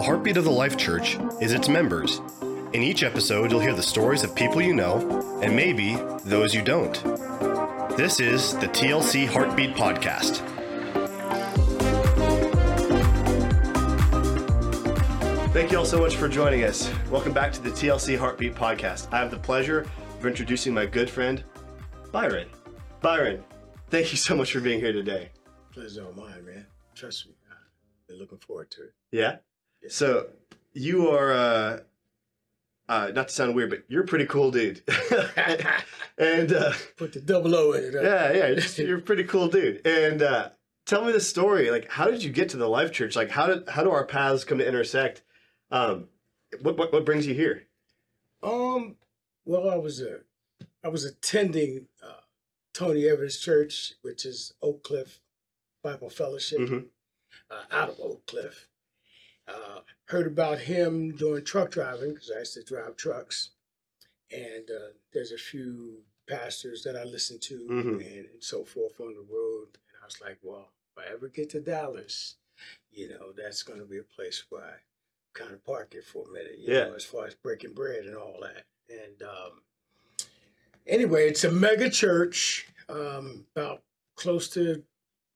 The heartbeat of the Life Church is its members. In each episode, you'll hear the stories of people you know and maybe those you don't. This is the TLC Heartbeat Podcast. Thank you all so much for joining us. Welcome back to the TLC Heartbeat Podcast. I have the pleasure of introducing my good friend, Byron. Byron, thank you so much for being here today. Pleasure all mine, man. Trust me. I've been looking forward to it. Yeah? So, you are, uh, uh, not to sound weird, but you're a pretty cool dude. and, uh, Put the double O in it. huh? yeah, yeah, just, you're a pretty cool dude. And, uh, tell me the story. Like, how did you get to the Life Church? Like, how did, how do our paths come to intersect? Um, what, what, what brings you here? Um, well, I was uh, I was attending uh, Tony Evans Church, which is Oak Cliff Bible Fellowship, Mhm. uh, out of Oak Cliff. Uh, heard about him doing truck driving because I used to drive trucks, and uh, there's a few pastors that I listen to Mhm. and, and so forth on the road. And I was like, well, if I ever get to Dallas, you know, that's going to be a place where I kind of park it for a minute, you Yeah. know, as far as breaking bread and all that. And um, anyway, it's a mega church, um, about close to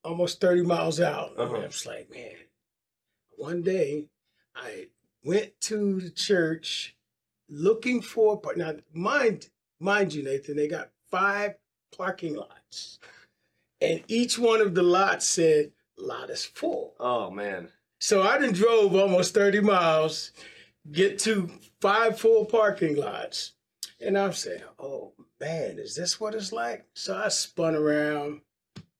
almost 30 miles out. Uh-huh. I was like, man, one day I went to the church looking for, par- now mind, mind you, Nathan, they got five parking lots. And each one of the lots said, lot is full. Oh, man. So I done drove almost 30 miles, get to five full parking lots. And I'm saying, oh man, is this what it's like? So I spun around,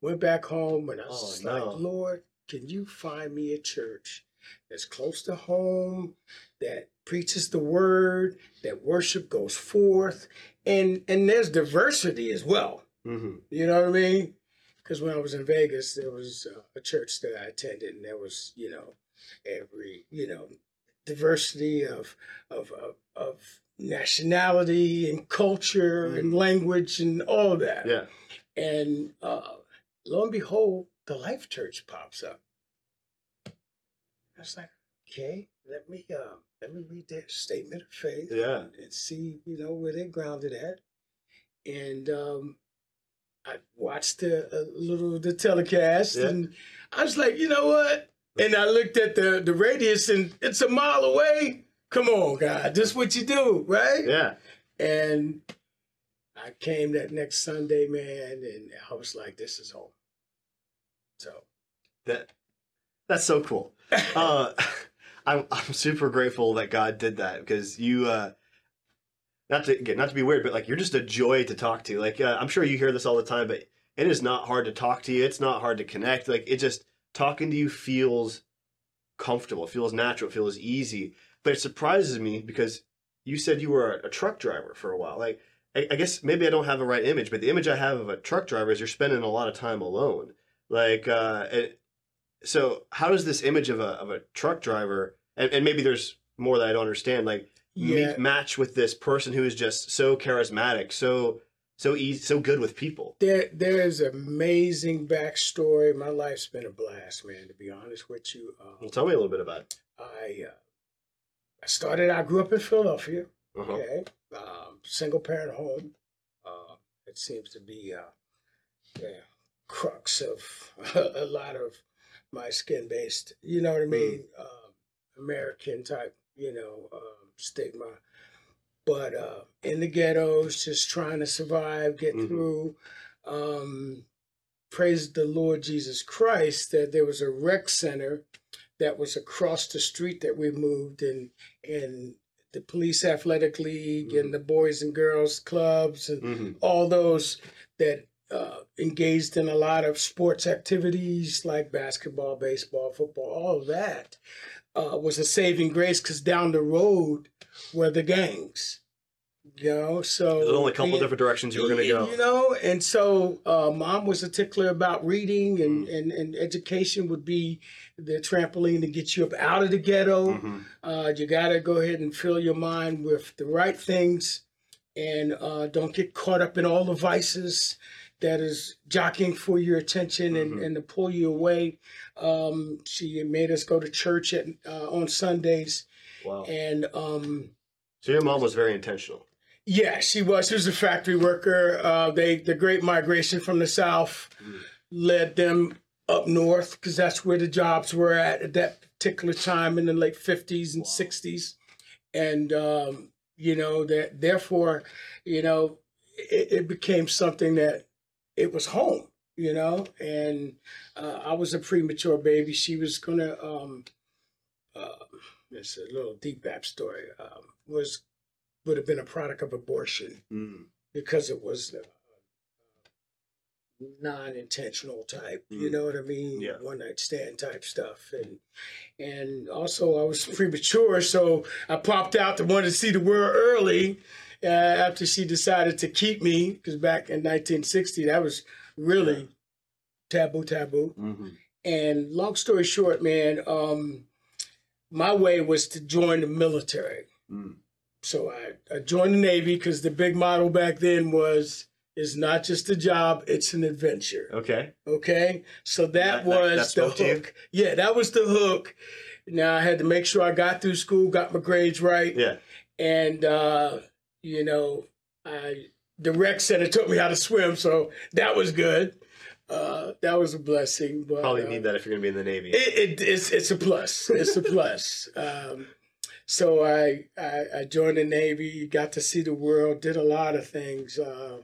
went back home, and I oh, was Oh, no. like, Lord, can you find me a church that's close to home, that preaches the word, that worship goes forth, and and there's diversity as well. hmm You know what I mean? Because when I was in Vegas, there was uh, a church that I attended, and there was, you know, every, you know, diversity of of of, of nationality and culture and language and all of that. Yeah. And uh, lo and behold, the Life Church pops up. I was like, okay, let me uh, let me read their statement of faith Yeah. and see, you know, where they're grounded at. And um, I watched the, a little the telecast, Yeah. and I was like, you know what? And I looked at the the radius, and it's a mile away. Come on, God, this what you do, right? Yeah. And I came that next Sunday, man, and I was like, this is home. So That that's so cool. Uh, I'm I'm super grateful that God did that because you uh, not to get not to be weird, but like you're just a joy to talk to. Like uh, I'm sure you hear this all the time, but it is not hard to talk to you. It's not hard to connect. Like it just talking to you feels comfortable, feels natural, feels easy. But it surprises me because you said you were a, a truck driver for a while. Like I, I guess maybe I don't have the right image, but the image I have of a truck driver is you're spending a lot of time alone. Like uh, it, so how does this image of a of a truck driver and, and maybe there's more that I don't understand like yeah, meet, match with this person who is just so charismatic, so so easy, so good with people. there there is amazing backstory. My life's been a blast, man. To be honest with you, Well, um, tell me a little bit about it. I uh, I started. I grew up in Philadelphia. Uh-huh. Okay, um, single parent home. Uh, it seems to be uh, the crux of a lot of my skin based. You know what I mean? Um, American type. You know um, stigma. But uh, in the ghettos, just trying to survive, get Mhm. through. Um, praise the Lord Jesus Christ that there was a rec center that was across the street that we moved and and the police athletic league and the boys and girls clubs and hmm all those that uh, engaged in a lot of sports activities like basketball, baseball, football, all of that uh, was a saving grace because down the road were the gangs. You know, so There's only a couple yeah, different directions you were going to go. you know, and so uh, mom was a tickler about reading, Mm. and, and, and education would be the trampoline to get you up out of the ghetto. Mhm. Uh, you got to go ahead and fill your mind with the right things and uh, don't get caught up in all the vices that is jockeying for your attention and, Mhm. and to pull you away. Um, she made us go to church at, uh, on Sundays, Wow. and um, So your mom was very intentional. yeah, she was. She was a factory worker. Uh, they the Great Migration from the South Mm. led them up north because that's where the jobs were at at that particular time in the late fifties and Wow. sixties, and um, you know that therefore, you know, it, it became something that it was home. You know, and uh, I was a premature baby. She was gonna. Um, uh, it's a little deep back story. Um, was would have been a product of abortion Mm. because it was uh, non-intentional type. You Mm. know what I mean? Yeah. One night stand type stuff, and and also I was premature, so I popped out to want to see the world early. Uh, after she decided to keep me, because back in 1960, that was really taboo, taboo. Mm-hmm. And long story short, man, um, my way was to join the military. Mm. So I, I joined the Navy because the big motto back then was it's not just a job, it's an adventure. Okay. Okay. So that, That- was that the you? hook. Yeah, that was the hook. Now I had to make sure I got through school, got my grades right. Yeah. And uh, you know, I the rec center taught me how to swim, so that was good. Uh, that was a blessing. But Probably uh, need that if you're gonna be in the Navy. it, it, it's it's a plus. It's a plus. Um, so I, I I joined the Navy, got to see the world, did a lot of things. Uh,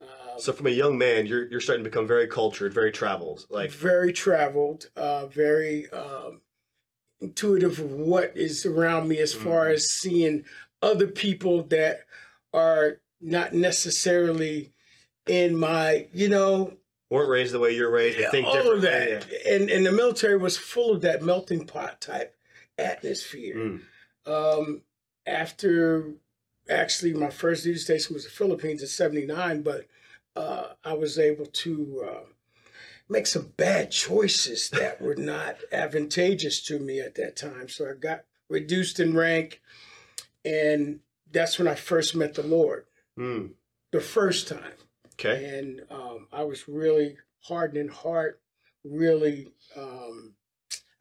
uh, so from a young man, you're you're starting to become very cultured, very traveled. Like very traveled, uh, very um, intuitive of what is around me as far Mhm. as seeing other people that are not necessarily in my, you know, weren't raised the way you're raised. They think all different. of that. And and the military was full of that melting pot type atmosphere. Mm. Um, after actually my first duty station was the Philippines in '79, but uh, I was able to uh, make some bad choices that were not advantageous to me at that time. So I got reduced in rank, and that's when I first met the Lord, Mm. the first time Okay. and um, I was really hardened in heart. Really, um,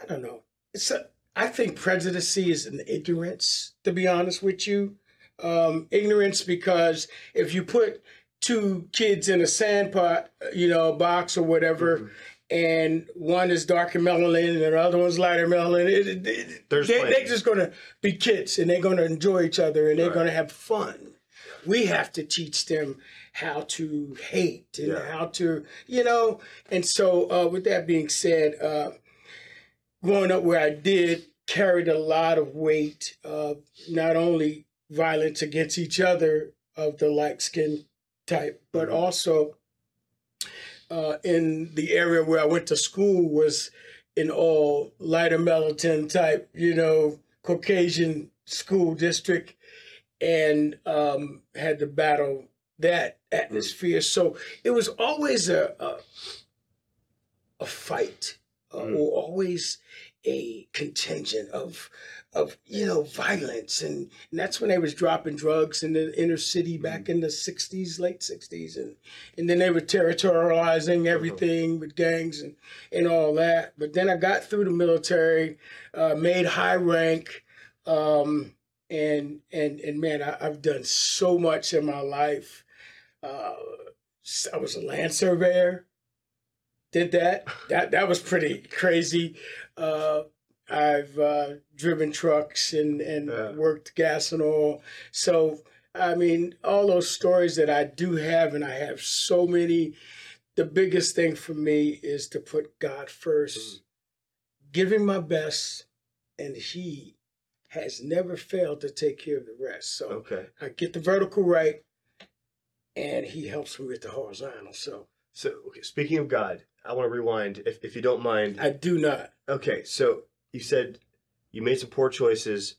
I don't know. It's a. I think prejudice is an ignorance. To be honest with you, um, ignorance because if you put two kids in a sand pot, you know, box or whatever, Mhm. And one is darker melanin and the other one's lighter melanin, it, it, they, they're just gonna be kids and they're gonna enjoy each other and they're Right. gonna have fun. We have to teach them how to hate and Yeah. how to, you know. And so, uh, with that being said, uh, growing up where I did carried a lot of weight of not only violence against each other of the light skin type, but Mhm. also uh, in the area where I went to school was in all lighter melatonin type, you know, Caucasian school district, and um, had to battle that atmosphere. So it was always a a, a fight, uh, Mm. or always a contingent of of you know violence. And, and that's when they was dropping drugs in the inner city back in the 60s late 60s and and then they were territorializing everything with gangs and and all that. But then i got through the military uh, made high rank um, and and and man I, i've done so much in my life. Uh, i was a land surveyor. Did that. That that was pretty crazy. Uh, I've uh, driven trucks and, and Yeah. worked gas and oil. So, I mean, all those stories that I do have, and I have so many. The biggest thing for me is to put God first, give Him my best, and He has never failed to take care of the rest. So, Okay. I get the vertical right, and He helps me with the horizontal. So, So okay, speaking of God, I want to rewind, if if you don't mind. I do not. Okay, so you said you made some poor choices,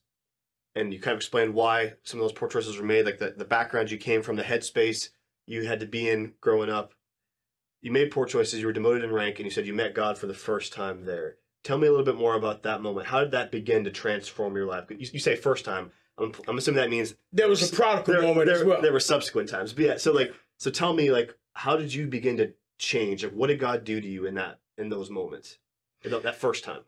and you kind of explained why some of those poor choices were made, like the, the background you came from, the headspace you had to be in growing up. You made poor choices, you were demoted in rank, and you said you met God for the first time there. Tell me a little bit more about that moment. How did that begin to transform your life? You, you say first time. I'm, I'm assuming that means There was a prodigal there, moment there, as well. there were subsequent times. But yeah, so like, so tell me like how did you begin to change? Like, what did God do to you in that in those moments, that that first time?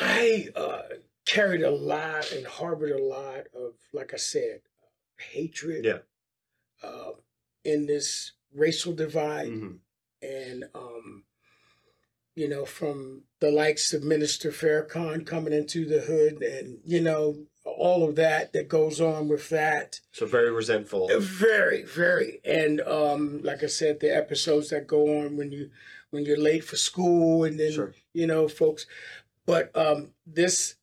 I uh, carried a lot and harbored a lot of, like I said, hatred. Yeah. Uh, in this racial divide, Mhm. and um, you know, from the likes of Minister Farrakhan coming into the hood, and you know, all of that that goes on with that. So very resentful. Very, very, and um, like I said, the episodes that go on when you when you're late for school, and then Sure. you know, folks. But um, this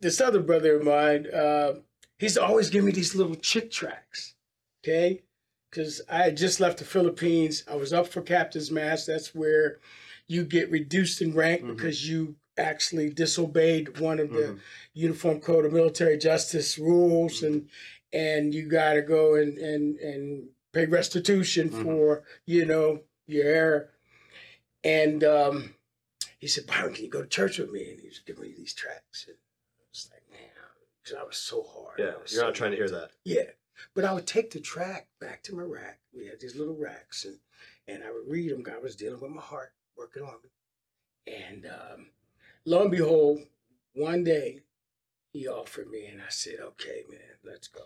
this other brother of mine, uh, he's always giving me these little Chick tracts, okay? Because I had just left the Philippines. I was up for captain's mast. That's where you get reduced in rank Mhm. because you actually disobeyed one of the Mhm. Uniform Code of Military Justice rules, and and you got to go and and and pay restitution Mhm. for you know your error. And um, he said, Byron, can you go to church with me? And he was giving me these tracks. And I was like, man, because I was so hard. Yeah, you're so- not trying to hear that. Yeah. But I would take the track back to my rack. We had these little racks, and, and I would read them. God was dealing with my heart, working on me. And um, lo and behold, one day he offered me, and I said, okay, man, let's go.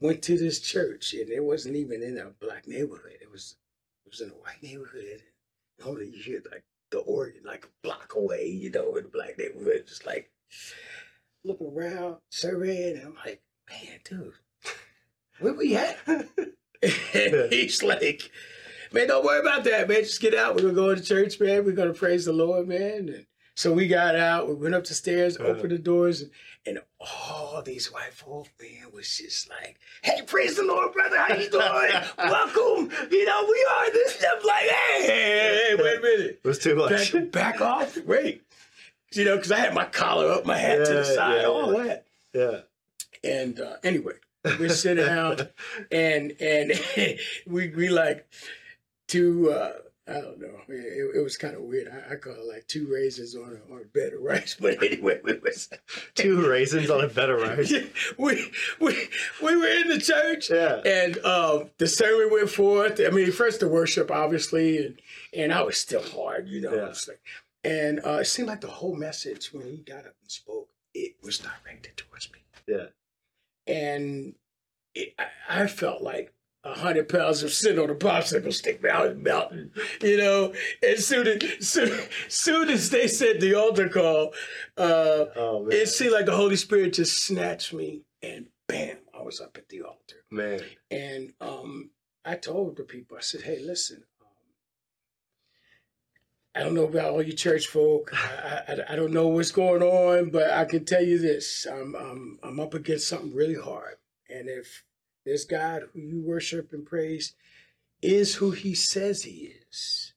Went to this church, and it wasn't even in a black neighborhood. It was it was in a white neighborhood. You hear like the organ like a block away, you know, in a black neighborhood. Just like looking around, surveying, and I'm like, man, dude, where we at? and he's like, man, don't worry about that, man. Just get out. We're gonna go to church, man. We're gonna praise the Lord, man. And so we got out. We went up the stairs, Uh-huh. opened the doors, and, and all these white folk, man, was just like, "Hey, praise the Lord, brother. How you doing? Welcome. You know, we are this." I'm like, "Hey, hey, hey, wait a minute." It was too much. back, back off. Wait. You know, because I had my collar up, my hat to the side, yeah, all that. yeah. And uh, anyway, we sit down and and we we like to uh I don't know. It, it was kind of weird. I, I call it like two raisins on a, on a bed of rice. But anyway, we was Two raisins on a bed of rice. we we we were in the church Yeah. and um, the sermon went forth. I mean, first the worship, obviously, and and I was still hard, you know. Yeah. Like, and uh, it seemed like the whole message when he got up and spoke, it was directed towards me, Yeah. and it, I, I felt like hundred pounds of sin on a popsicle stick mountain mountain, you know. And soon as soon, soon as they said the altar call, uh, Oh it seemed like the Holy Spirit just snatched me, and bam, I was up at the altar. man. And um, I told the people, I said, hey, listen, um, I don't know about all you church folk. I, I, I don't know what's going on, but I can tell you this I'm, I'm, I'm up against something really hard. And if this God who you worship and praise is who he says he is,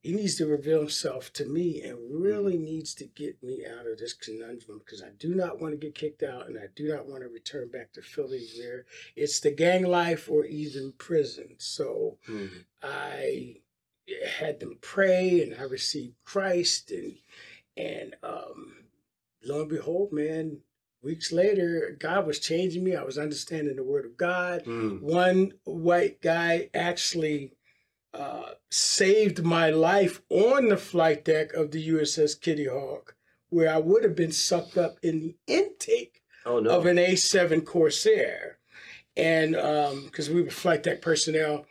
he needs to reveal himself to me and really needs to get me out of this conundrum because I do not want to get kicked out and I do not want to return back to Philly where it's the gang life or even prison. So Hmm. I had them pray and I received Christ and and um lo and behold, man, weeks later, God was changing me. I was understanding the word of God. Hmm. One white guy actually uh, saved my life on the flight deck of the USS Kitty Hawk, where I would have been sucked up in the intake Oh no. of an A7 Corsair. And because we were flight deck personnel,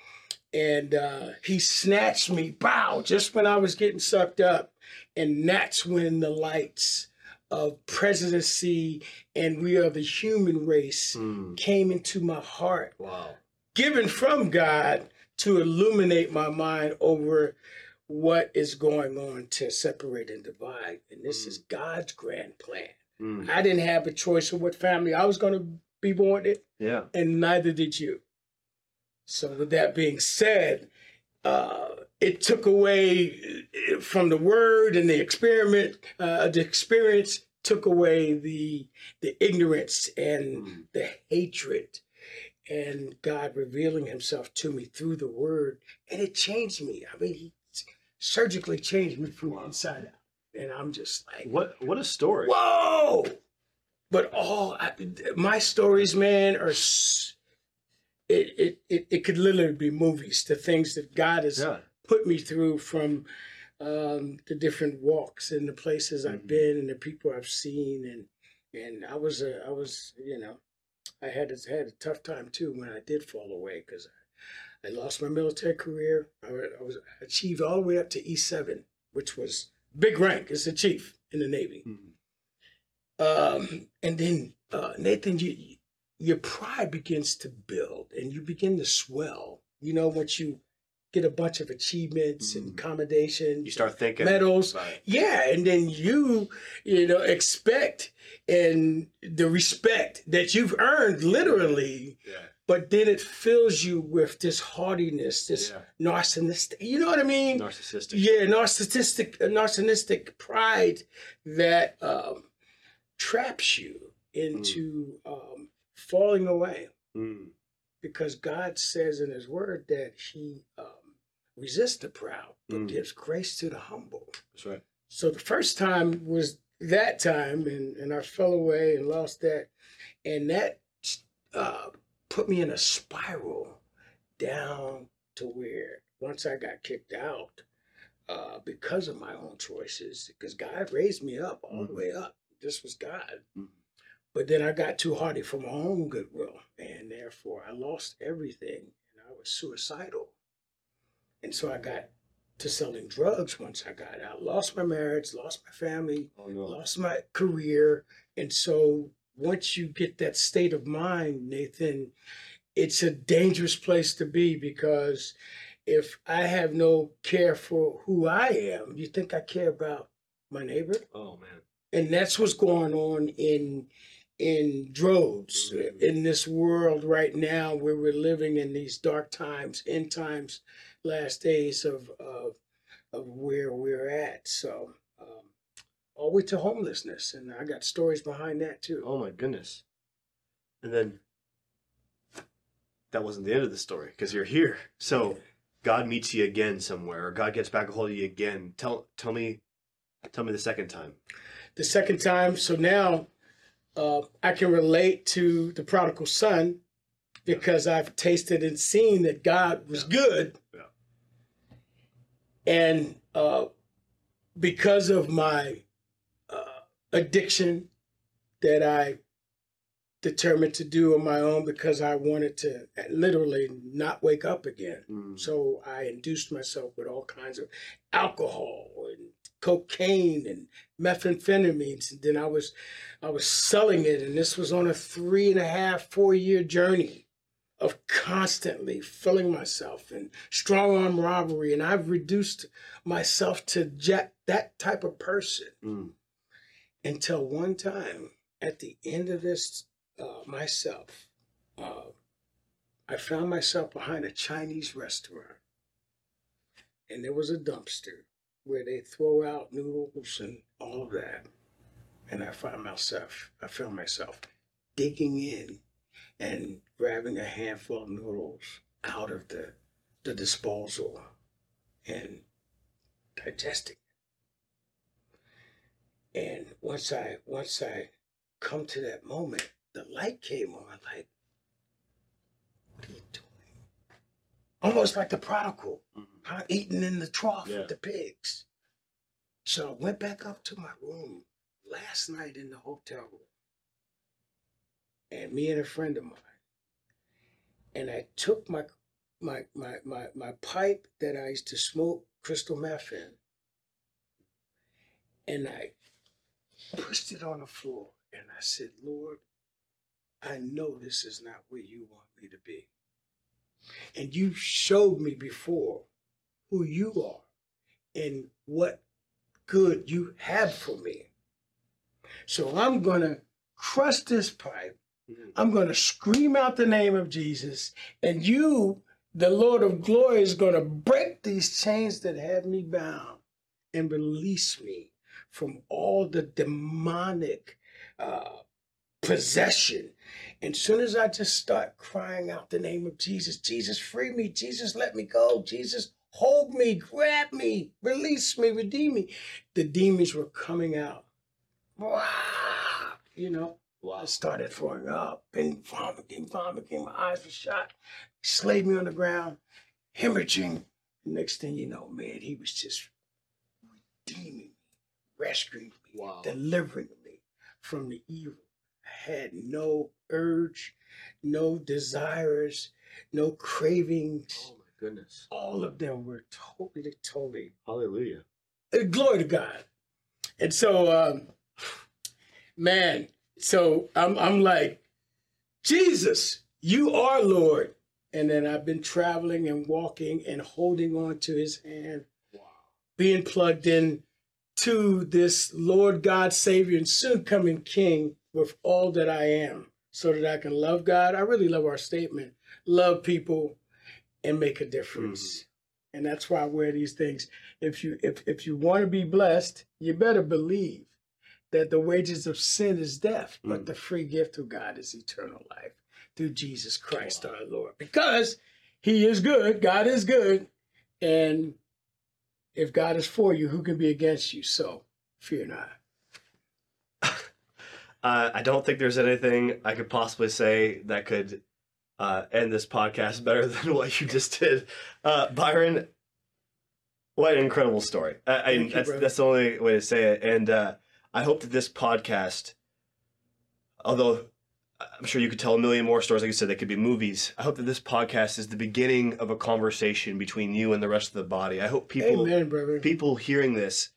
and uh, he snatched me, bow, just when I was getting sucked up. And that's when the lights of presidency and we are the human race Hmm. came into my heart, Wow. given from God to illuminate my mind over what is going on to separate and divide. And this is God's grand plan. Hmm. I didn't have a choice of what family I was going to be born in, Yeah. and neither did you. So, with that being said, uh, it took away uh, from the word and the experiment, uh, the experience took away the the ignorance and Hmm. the hatred, and God revealing Himself to me through the Word, and it changed me. I mean, He surgically changed me from the inside out, and I'm just like, What what a story. Whoa! But all I, my stories, man, are s- it, it, it, it could literally be movies, the things that God has Yeah. Put me through from um, the different walks and the places I've Mhm. been and the people I've seen and and I was a, I was you know I had a, had a tough time too when I did fall away because I, I lost my military career. I, I was achieved all the way up to E seven, which was big rank as a chief in the Navy. Mhm. Um, and then uh, Nathan, you, your pride begins to build and you begin to swell. You know, once you get a bunch of achievements and Mhm. commendations, You start thinking medals. Yeah, and then you, you know, expect and the respect that you've earned literally, Yeah. but then it fills you with this haughtiness, this Yeah. narcissistic. You know what I mean? Narcissistic. Yeah, narcissistic, narcissistic pride that um, traps you into um, falling away Mm. because God says in His Word that He um, resists the proud but Mm. gives grace to the humble. That's right. So the first time was that time, and, and I fell away and lost that, and that uh, put me in a spiral down to where once I got kicked out uh, because of my own choices, because God raised me up all the Mhm. way up. This was God. Mhm. But then I got too hardy for my own goodwill, and therefore I lost everything, and I was suicidal. And so I got to selling drugs once I got out. Lost my marriage, lost my family, Oh no. lost my career. And so once you get that state of mind, Nathan, it's a dangerous place to be because if I have no care for who I am, you think I care about my neighbor? Oh man. and that's what's going on in in droves Mhm. in this world right now where we're living in these dark times end times last days of of, of where we're at so um, all the way to homelessness and i got stories behind that too Oh my goodness. And then that wasn't the end of the story because you're here. So God meets you again somewhere, or God gets back a hold of you again. Tell tell me tell me the second time. the second time so now uh, i can relate to the prodigal son because i've tasted and seen that god was good. And uh, because of my uh, addiction that i determined to do on my own because i wanted to literally not wake up again Mm. so I induced myself with all kinds of alcohol and cocaine and methamphetamines. And then I was I was selling it, and this was on a three and a half, four year journey of constantly filling myself in strong arm robbery. And I've reduced myself to jet, that type of person Mm. until one time at the end of this uh, myself uh, i found myself behind a chinese restaurant and there was a dumpster where they throw out noodles and all of that and i found myself i found myself digging in and grabbing a handful of noodles out of the the disposal and digesting and once I once I come to that moment, the light came on. Like, what are you doing? Almost like the prodigal, Mm. huh? eating in the trough Yeah. with the pigs. So I went back up to my room last night in the hotel room, and me and a friend of mine, and I took my my my my, my pipe that I used to smoke crystal meth in, and I pushed it on the floor and I said, Lord, I know this is not where you want me to be. And you showed me before who you are and what good you have for me. So I'm going to crush this pipe. I'm going to scream out the name of Jesus. And you, the Lord of glory, is going to break these chains that have me bound and release me from all the demonic uh, possession. And soon as I just start crying out the name of Jesus, Jesus, free me, Jesus, let me go, Jesus, hold me, grab me, release me, redeem me, the demons were coming out. You know. I started throwing up and vomiting, vomiting. My eyes were shut. slayed me on the ground, hemorrhaging. Next thing you know, man, he was just redeeming me, rescuing me, Wow. delivering me from the evil. I had no urge, no desires, no cravings. Oh my goodness. All of them were totally, totally Hallelujah. uh, glory to God. And so, um, man, so I'm I'm like, Jesus, you are Lord. And then I've been traveling and walking and holding on to his hand, being plugged in to this Lord God, Savior, and soon coming King with all that I am, so that I can love God. I really love our statement love people and make a difference. Mm-hmm. And that's why I wear these things. If you if if you want to be blessed, you better believe that the wages of sin is death, but Mm. the free gift of God is eternal life through Jesus Christ our Lord. Because he is good, God is good, and if God is for you, who can be against you? So fear not. Uh, I don't think there's anything I could possibly say that could uh, end this podcast better than what you just did. Uh, Byron, what an incredible story. I, I, you, that's, brother. that's the only way to say it. And uh, I hope that this podcast, although I'm sure you could tell a million more stories, like you said, they could be movies. I hope that this podcast is the beginning of a conversation between you and the rest of the body. I hope people Amen, people hearing this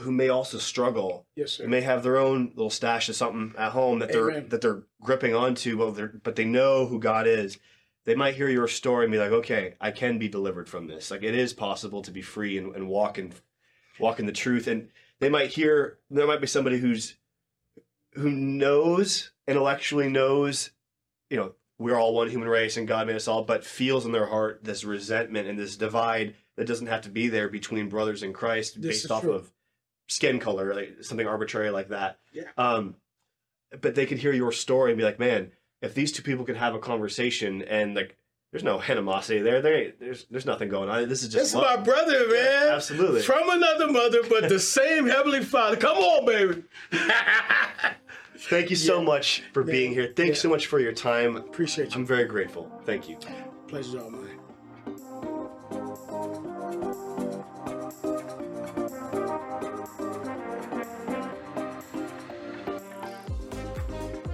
who may also struggle yes, sir. may have their own little stash of something at home that they're that they're gripping onto, but they're but they know who God is. They might hear your story and be like, "Okay, I can be delivered from this. Like it is possible to be free and, and walk in walk in the truth." And they might hear there might be somebody who's who knows intellectually knows, you know, we're all one human race and God made us all, but feels in their heart this resentment and this divide that doesn't have to be there between brothers in Christ This based off true. of skin color, like something arbitrary like that. Yeah. Um, but they could hear your story and be like, man, if these two people could have a conversation and like, there's no animosity there. There, ain't- there's, there's nothing going on. This is just That's love. my brother, man. absolutely. From another mother, but the same heavenly Father. Come on, baby. Thank you so Yeah. much for Yeah. being here. Thanks Yeah. so much for your time. Appreciate you. I'm very grateful. Thank you. Pleasure's all mine.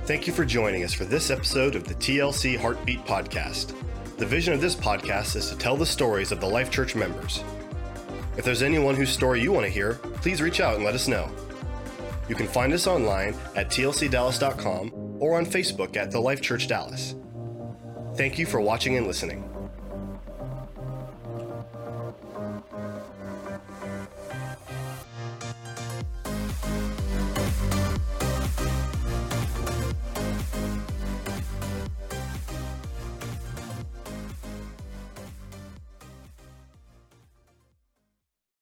Thank you for joining us for this episode of the TLC Heartbeat Podcast. The vision of this podcast is to tell the stories of the Life Church members. If there's anyone whose story you want to hear, please reach out and let us know. You can find us online at tlcdallas.com or on Facebook at The Life Church Dallas. Thank you for watching and listening.